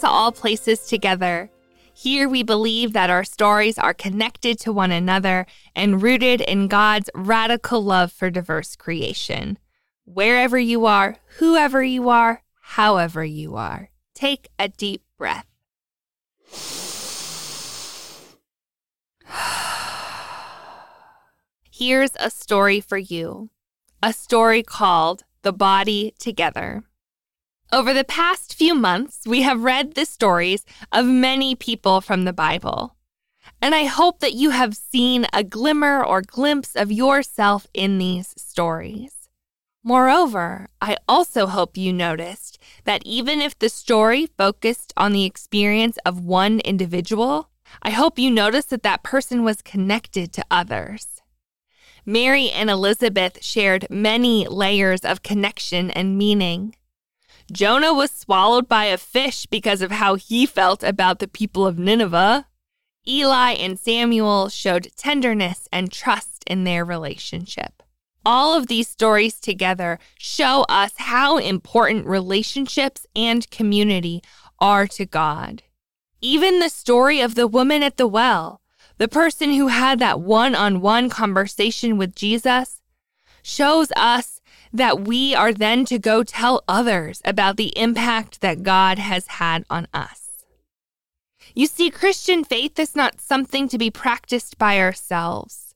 To All Places Together. Here we believe that our stories are connected to one another and rooted in God's radical love for diverse creation. Wherever you are, whoever you are, however you are, take a deep breath. Here's a story for you a story called The Body Together. Over the past few months, we have read the stories of many people from the Bible. And I hope that you have seen a glimmer or glimpse of yourself in these stories. Moreover, I also hope you noticed that even if the story focused on the experience of one individual, I hope you noticed that that person was connected to others. Mary and Elizabeth shared many layers of connection and meaning. Jonah was swallowed by a fish because of how he felt about the people of Nineveh. Eli and Samuel showed tenderness and trust in their relationship. All of these stories together show us how important relationships and community are to God. Even the story of the woman at the well, the person who had that one on one conversation with Jesus, shows us that we are then to go tell others about the impact that God has had on us. You see, Christian faith is not something to be practiced by ourselves.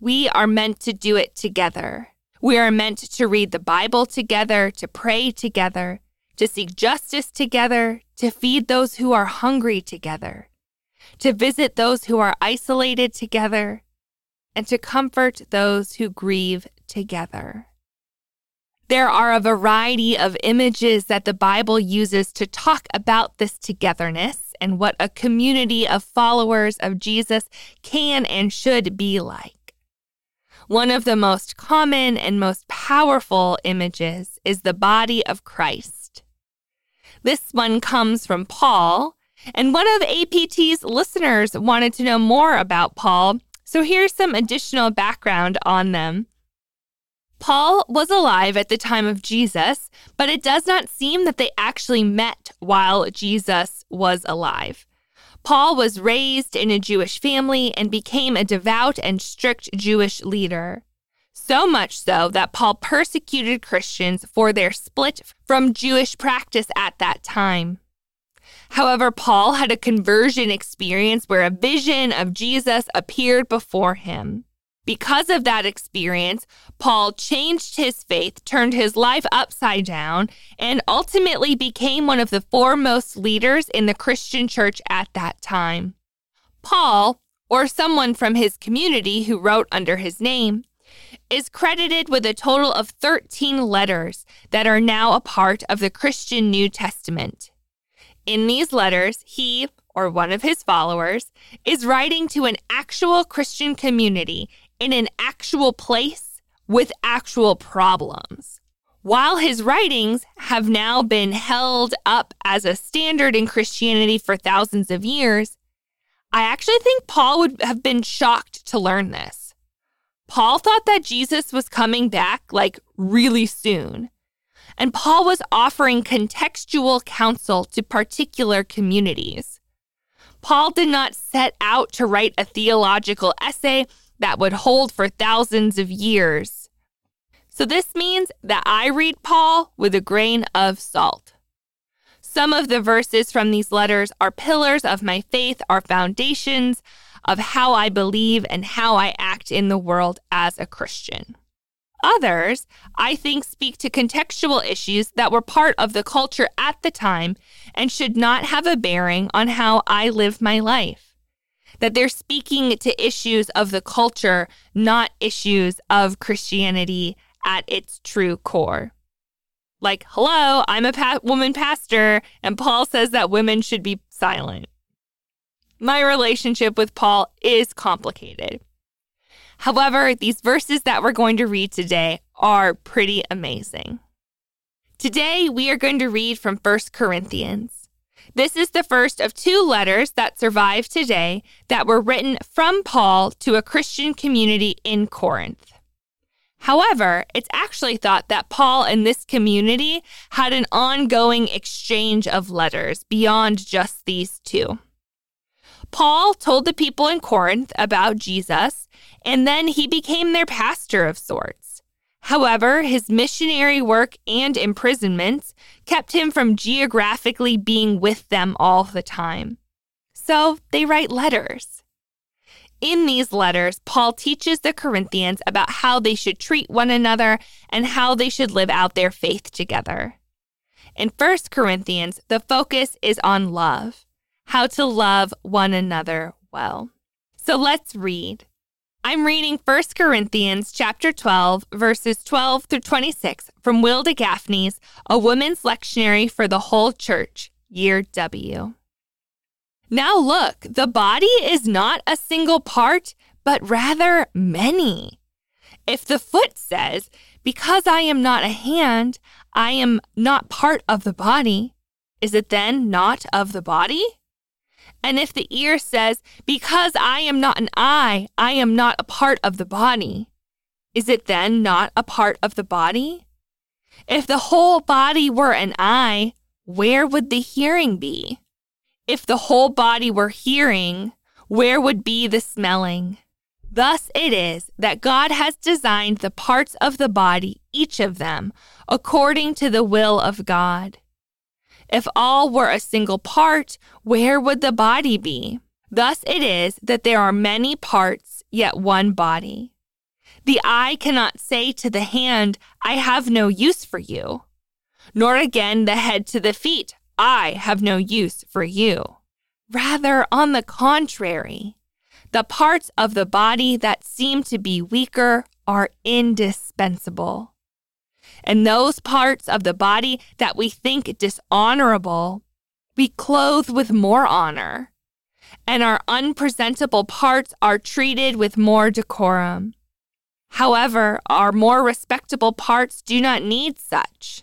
We are meant to do it together. We are meant to read the Bible together, to pray together, to seek justice together, to feed those who are hungry together, to visit those who are isolated together, and to comfort those who grieve together. There are a variety of images that the Bible uses to talk about this togetherness and what a community of followers of Jesus can and should be like. One of the most common and most powerful images is the body of Christ. This one comes from Paul, and one of APT's listeners wanted to know more about Paul, so here's some additional background on them. Paul was alive at the time of Jesus, but it does not seem that they actually met while Jesus was alive. Paul was raised in a Jewish family and became a devout and strict Jewish leader. So much so that Paul persecuted Christians for their split from Jewish practice at that time. However, Paul had a conversion experience where a vision of Jesus appeared before him. Because of that experience, Paul changed his faith, turned his life upside down, and ultimately became one of the foremost leaders in the Christian church at that time. Paul, or someone from his community who wrote under his name, is credited with a total of 13 letters that are now a part of the Christian New Testament. In these letters, he, or one of his followers, is writing to an actual Christian community in an actual place with actual problems. While his writings have now been held up as a standard in Christianity for thousands of years, I actually think Paul would have been shocked to learn this. Paul thought that Jesus was coming back like really soon. And Paul was offering contextual counsel to particular communities. Paul did not set out to write a theological essay that would hold for thousands of years. So this means that I read Paul with a grain of salt. Some of the verses from these letters are pillars of my faith, are foundations of how I believe and how I act in the world as a Christian. Others, I think, speak to contextual issues that were part of the culture at the time and should not have a bearing on how I live my life that they're speaking to issues of the culture, not issues of Christianity at its true core. Like, hello, I'm a pa- woman pastor, and Paul says that women should be silent. My relationship with Paul is complicated. However, these verses that we're going to read today are pretty amazing. Today, we are going to read from 1 Corinthians. This is the first of two letters that survive today that were written from Paul to a Christian community in Corinth. However, it's actually thought that Paul and this community had an ongoing exchange of letters beyond just these two. Paul told the people in Corinth about Jesus, and then he became their pastor of sorts. However, his missionary work and imprisonments kept him from geographically being with them all the time. So they write letters. In these letters, Paul teaches the Corinthians about how they should treat one another and how they should live out their faith together. In 1 Corinthians, the focus is on love, how to love one another well. So let's read. I'm reading 1 Corinthians chapter 12 verses 12 through 26 from Wilda Gafney's A Woman's Lectionary for the Whole Church, Year W. Now look, the body is not a single part, but rather many. If the foot says, Because I am not a hand, I am not part of the body, is it then not of the body? And if the ear says, Because I am not an eye, I am not a part of the body, is it then not a part of the body? If the whole body were an eye, where would the hearing be? If the whole body were hearing, where would be the smelling? Thus it is that God has designed the parts of the body, each of them, according to the will of God. If all were a single part, where would the body be? Thus it is that there are many parts, yet one body. The eye cannot say to the hand, I have no use for you, nor again the head to the feet, I have no use for you. Rather, on the contrary, the parts of the body that seem to be weaker are indispensable. And those parts of the body that we think dishonorable, we clothe with more honor. And our unpresentable parts are treated with more decorum. However, our more respectable parts do not need such.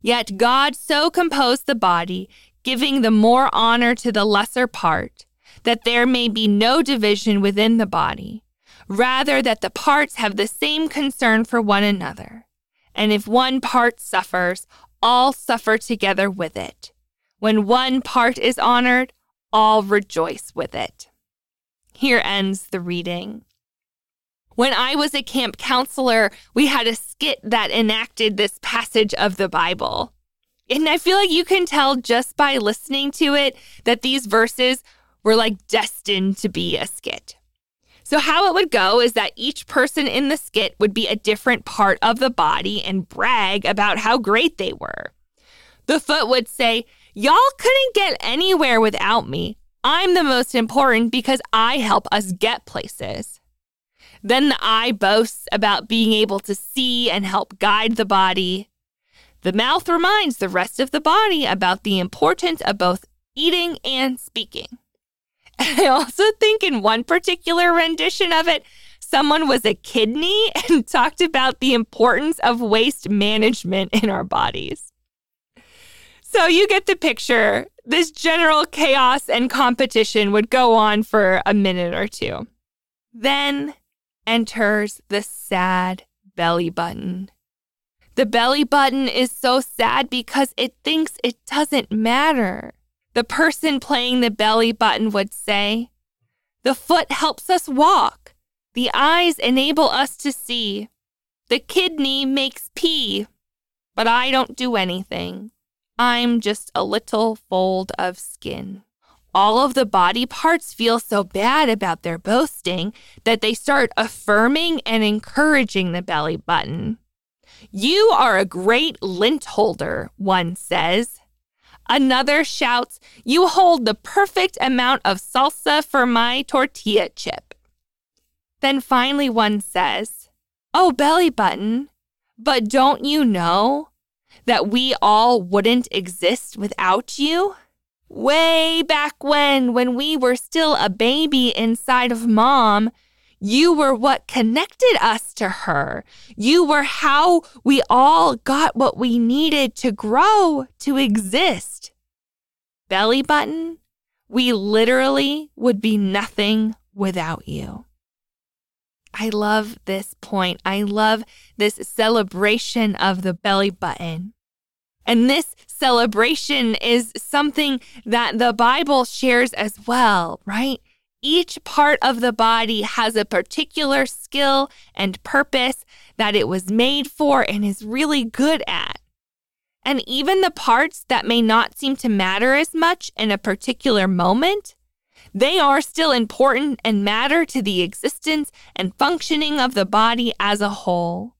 Yet God so composed the body, giving the more honor to the lesser part, that there may be no division within the body, rather, that the parts have the same concern for one another. And if one part suffers, all suffer together with it. When one part is honored, all rejoice with it. Here ends the reading. When I was a camp counselor, we had a skit that enacted this passage of the Bible. And I feel like you can tell just by listening to it that these verses were like destined to be a skit. So, how it would go is that each person in the skit would be a different part of the body and brag about how great they were. The foot would say, Y'all couldn't get anywhere without me. I'm the most important because I help us get places. Then the eye boasts about being able to see and help guide the body. The mouth reminds the rest of the body about the importance of both eating and speaking. I also think in one particular rendition of it, someone was a kidney and talked about the importance of waste management in our bodies. So you get the picture. This general chaos and competition would go on for a minute or two. Then enters the sad belly button. The belly button is so sad because it thinks it doesn't matter. The person playing the belly button would say, The foot helps us walk. The eyes enable us to see. The kidney makes pee. But I don't do anything. I'm just a little fold of skin all of the body parts feel so bad about their boasting that they start affirming and encouraging the belly button. You are a great lint holder, one says. Another shouts, You hold the perfect amount of salsa for my tortilla chip. Then finally, one says, Oh, belly button, but don't you know that we all wouldn't exist without you? way back when, when we were still a baby inside of mom, you were what connected us to her. You were how we all got what we needed to grow, to exist. Belly button, we literally would be nothing without you. I love this point. I love this celebration of the belly button. And this celebration is something that the Bible shares as well, right? Each part of the body has a particular skill and purpose that it was made for and is really good at. And even the parts that may not seem to matter as much in a particular moment, they are still important and matter to the existence and functioning of the body as a whole.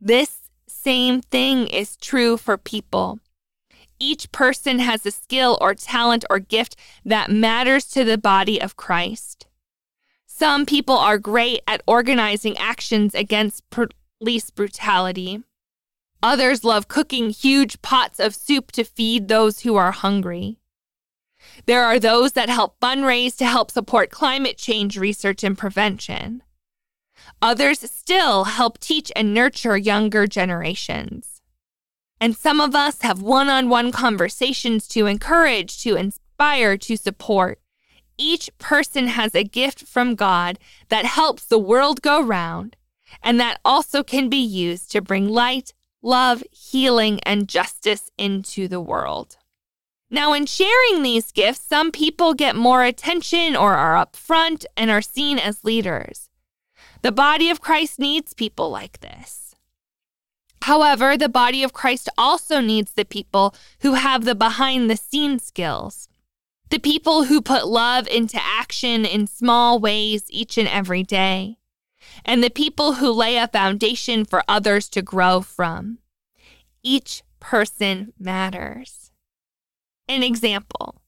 This same thing is true for people. Each person has a skill or talent or gift that matters to the body of Christ. Some people are great at organizing actions against police brutality. Others love cooking huge pots of soup to feed those who are hungry. There are those that help fundraise to help support climate change research and prevention. Others still help teach and nurture younger generations. And some of us have one on one conversations to encourage, to inspire, to support. Each person has a gift from God that helps the world go round and that also can be used to bring light, love, healing, and justice into the world. Now, in sharing these gifts, some people get more attention or are up front and are seen as leaders. The body of Christ needs people like this. However, the body of Christ also needs the people who have the behind the scenes skills, the people who put love into action in small ways each and every day, and the people who lay a foundation for others to grow from. Each person matters. An example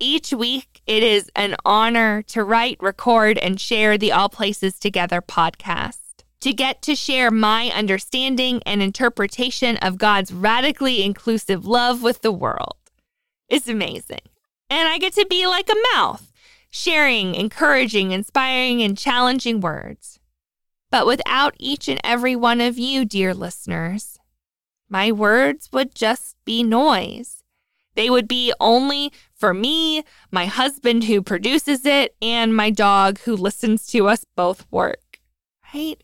each week, it is an honor to write, record, and share the All Places Together podcast. To get to share my understanding and interpretation of God's radically inclusive love with the world. It's amazing. And I get to be like a mouth, sharing, encouraging, inspiring, and challenging words. But without each and every one of you, dear listeners, my words would just be noise. They would be only for me, my husband who produces it, and my dog who listens to us both work, right?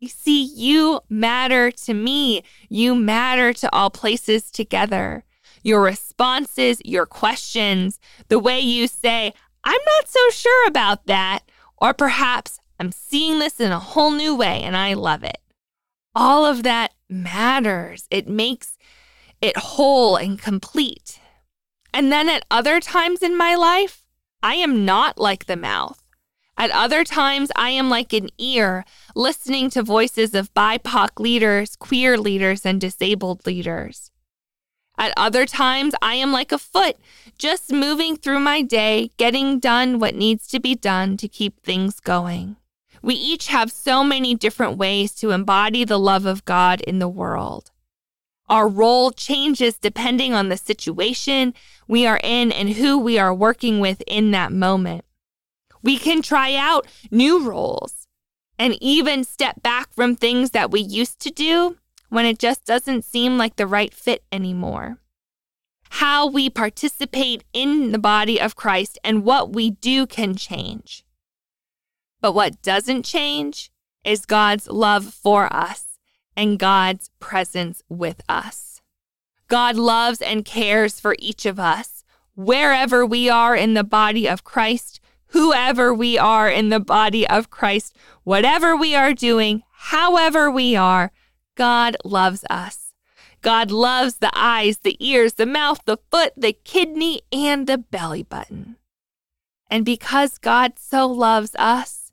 You see, you matter to me. You matter to all places together. Your responses, your questions, the way you say, I'm not so sure about that, or perhaps I'm seeing this in a whole new way and I love it. All of that matters. It makes it whole and complete. And then at other times in my life, I am not like the mouth. At other times, I am like an ear listening to voices of BIPOC leaders, queer leaders, and disabled leaders. At other times, I am like a foot, just moving through my day, getting done what needs to be done to keep things going. We each have so many different ways to embody the love of God in the world. Our role changes depending on the situation we are in and who we are working with in that moment. We can try out new roles and even step back from things that we used to do when it just doesn't seem like the right fit anymore. How we participate in the body of Christ and what we do can change. But what doesn't change is God's love for us and God's presence with us. God loves and cares for each of us, wherever we are in the body of Christ, whoever we are in the body of Christ, whatever we are doing, however we are, God loves us. God loves the eyes, the ears, the mouth, the foot, the kidney, and the belly button. And because God so loves us,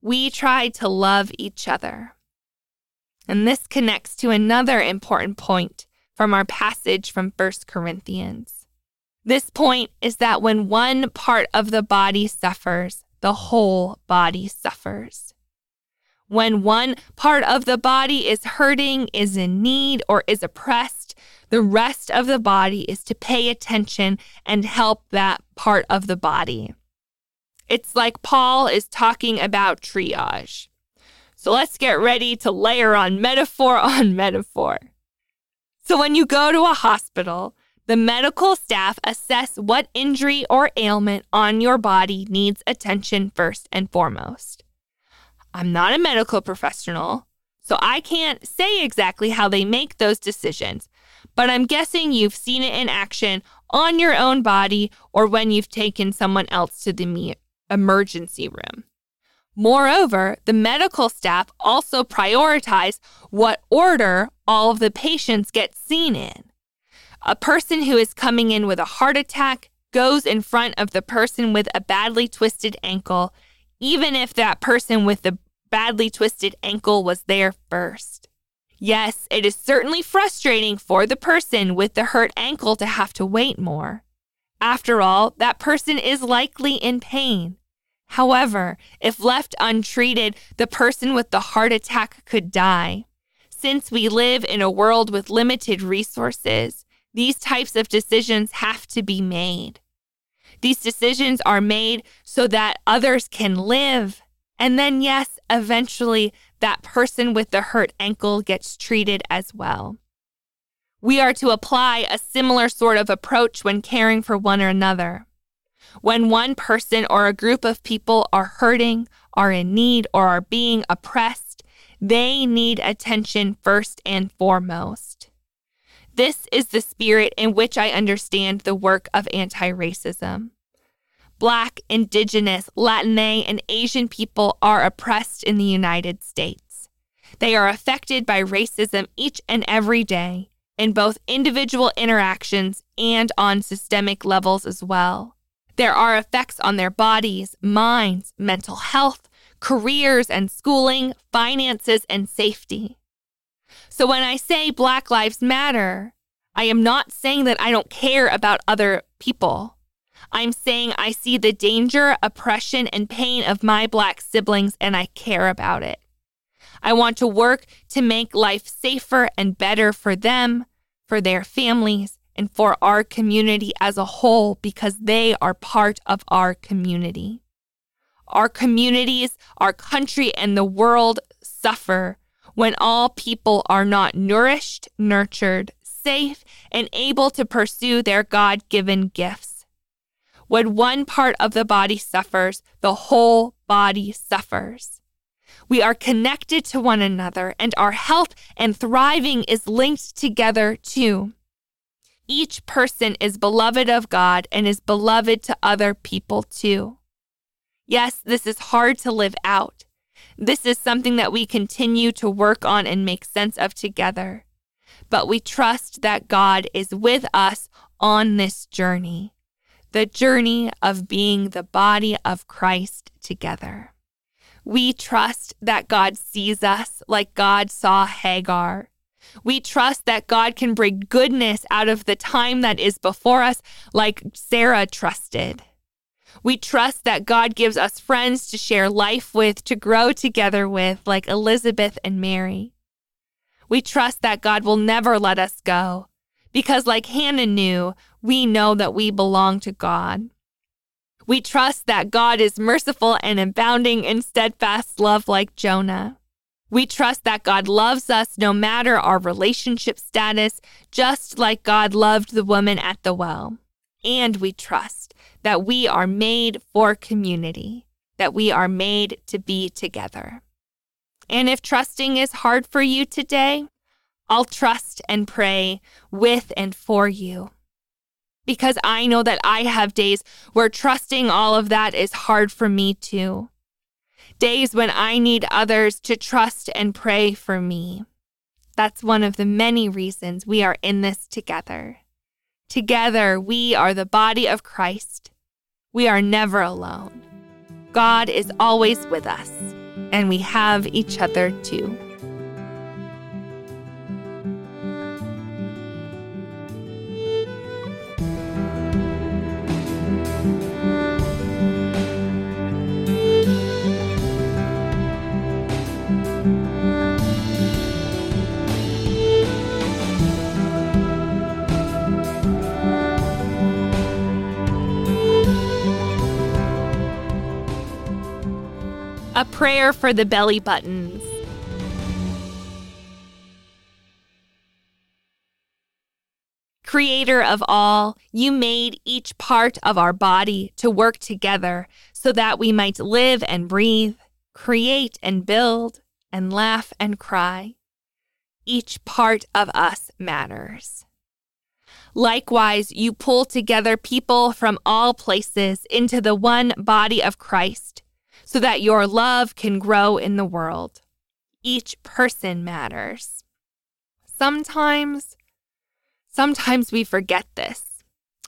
we try to love each other. And this connects to another important point from our passage from 1 Corinthians. This point is that when one part of the body suffers, the whole body suffers. When one part of the body is hurting, is in need, or is oppressed, the rest of the body is to pay attention and help that part of the body. It's like Paul is talking about triage. So let's get ready to layer on metaphor on metaphor. So when you go to a hospital, the medical staff assess what injury or ailment on your body needs attention first and foremost. I'm not a medical professional, so I can't say exactly how they make those decisions, but I'm guessing you've seen it in action on your own body or when you've taken someone else to the emergency room. Moreover, the medical staff also prioritize what order all of the patients get seen in. A person who is coming in with a heart attack goes in front of the person with a badly twisted ankle, even if that person with the badly twisted ankle was there first. Yes, it is certainly frustrating for the person with the hurt ankle to have to wait more. After all, that person is likely in pain. However, if left untreated, the person with the heart attack could die. Since we live in a world with limited resources, these types of decisions have to be made. These decisions are made so that others can live. And then, yes, eventually that person with the hurt ankle gets treated as well. We are to apply a similar sort of approach when caring for one another. When one person or a group of people are hurting, are in need, or are being oppressed, they need attention first and foremost. This is the spirit in which I understand the work of anti racism. Black, Indigenous, Latinx, and Asian people are oppressed in the United States. They are affected by racism each and every day in both individual interactions and on systemic levels as well. There are effects on their bodies, minds, mental health, careers and schooling, finances, and safety. So when I say Black Lives Matter, I am not saying that I don't care about other people. I'm saying I see the danger, oppression, and pain of my Black siblings and I care about it. I want to work to make life safer and better for them, for their families, and for our community as a whole because they are part of our community. Our communities, our country, and the world suffer when all people are not nourished, nurtured, safe, and able to pursue their God given gifts. When one part of the body suffers, the whole body suffers. We are connected to one another, and our health and thriving is linked together too. Each person is beloved of God and is beloved to other people too. Yes, this is hard to live out. This is something that we continue to work on and make sense of together. But we trust that God is with us on this journey the journey of being the body of Christ together. We trust that God sees us like God saw Hagar. We trust that God can bring goodness out of the time that is before us, like Sarah trusted. We trust that God gives us friends to share life with, to grow together with, like Elizabeth and Mary. We trust that God will never let us go, because, like Hannah knew, we know that we belong to God. We trust that God is merciful and abounding in steadfast love like Jonah. We trust that God loves us no matter our relationship status, just like God loved the woman at the well. And we trust that we are made for community, that we are made to be together. And if trusting is hard for you today, I'll trust and pray with and for you. Because I know that I have days where trusting all of that is hard for me too. Days when I need others to trust and pray for me. That's one of the many reasons we are in this together. Together, we are the body of Christ. We are never alone. God is always with us, and we have each other too. Prayer for the belly buttons. Creator of all, you made each part of our body to work together so that we might live and breathe. create and build, and laugh and cry. Each part of us matters. Likewise, you pull together people from all places into the one body of Christ so that your love can grow in the world. Each person matters. Sometimes, sometimes we forget this.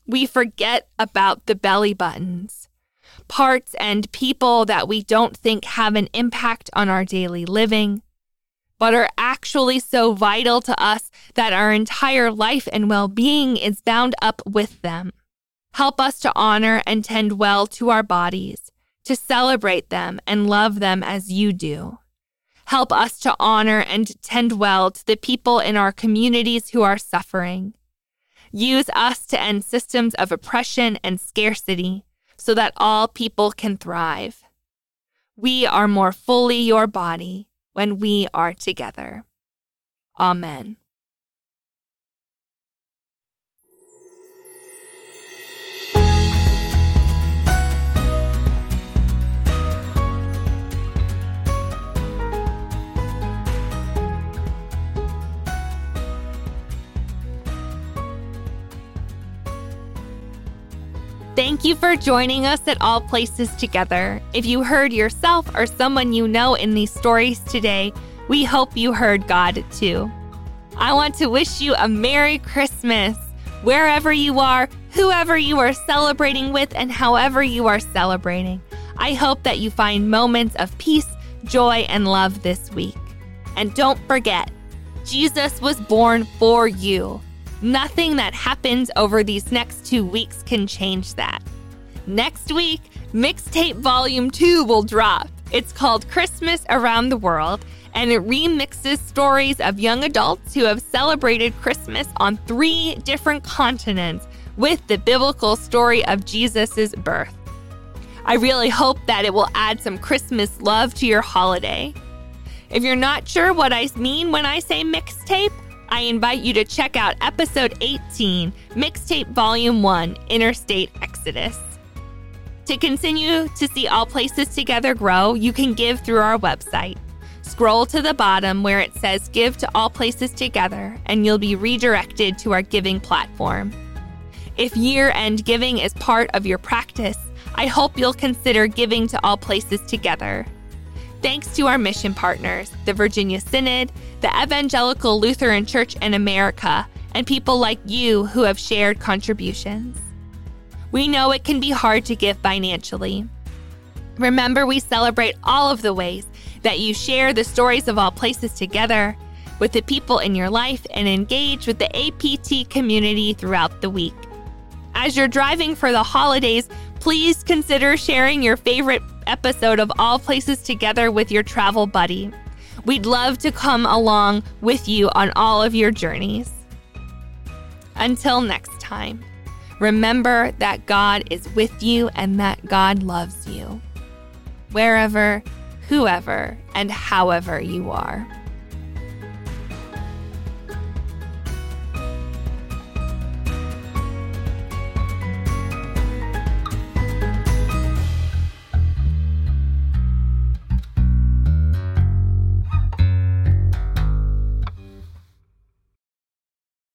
We forget about the belly buttons, parts and people that we don't think have an impact on our daily living but are actually so vital to us that our entire life and well being is bound up with them. Help us to honor and tend well to our bodies, to celebrate them and love them as you do. Help us to honor and tend well to the people in our communities who are suffering. Use us to end systems of oppression and scarcity so that all people can thrive. We are more fully your body when we are together. Amen. Thank you for joining us at All Places Together. If you heard yourself or someone you know in these stories today, we hope you heard God too. I want to wish you a Merry Christmas, wherever you are, whoever you are celebrating with, and however you are celebrating. I hope that you find moments of peace, joy, and love this week. And don't forget, Jesus was born for you. Nothing that happens over these next two weeks can change that. Next week, Mixtape Volume 2 will drop. It's called Christmas Around the World, and it remixes stories of young adults who have celebrated Christmas on three different continents with the biblical story of Jesus' birth. I really hope that it will add some Christmas love to your holiday. If you're not sure what I mean when I say mixtape, I invite you to check out episode 18, Mixtape Volume 1 Interstate Exodus. To continue to see All Places Together grow, you can give through our website. Scroll to the bottom where it says Give to All Places Together, and you'll be redirected to our giving platform. If year end giving is part of your practice, I hope you'll consider giving to All Places Together. Thanks to our mission partners, the Virginia Synod, the Evangelical Lutheran Church in America, and people like you who have shared contributions. We know it can be hard to give financially. Remember, we celebrate all of the ways that you share the stories of all places together with the people in your life and engage with the APT community throughout the week. As you're driving for the holidays, please consider sharing your favorite episode of All Places Together with your travel buddy. We'd love to come along with you on all of your journeys. Until next time, remember that God is with you and that God loves you. Wherever, whoever, and however you are.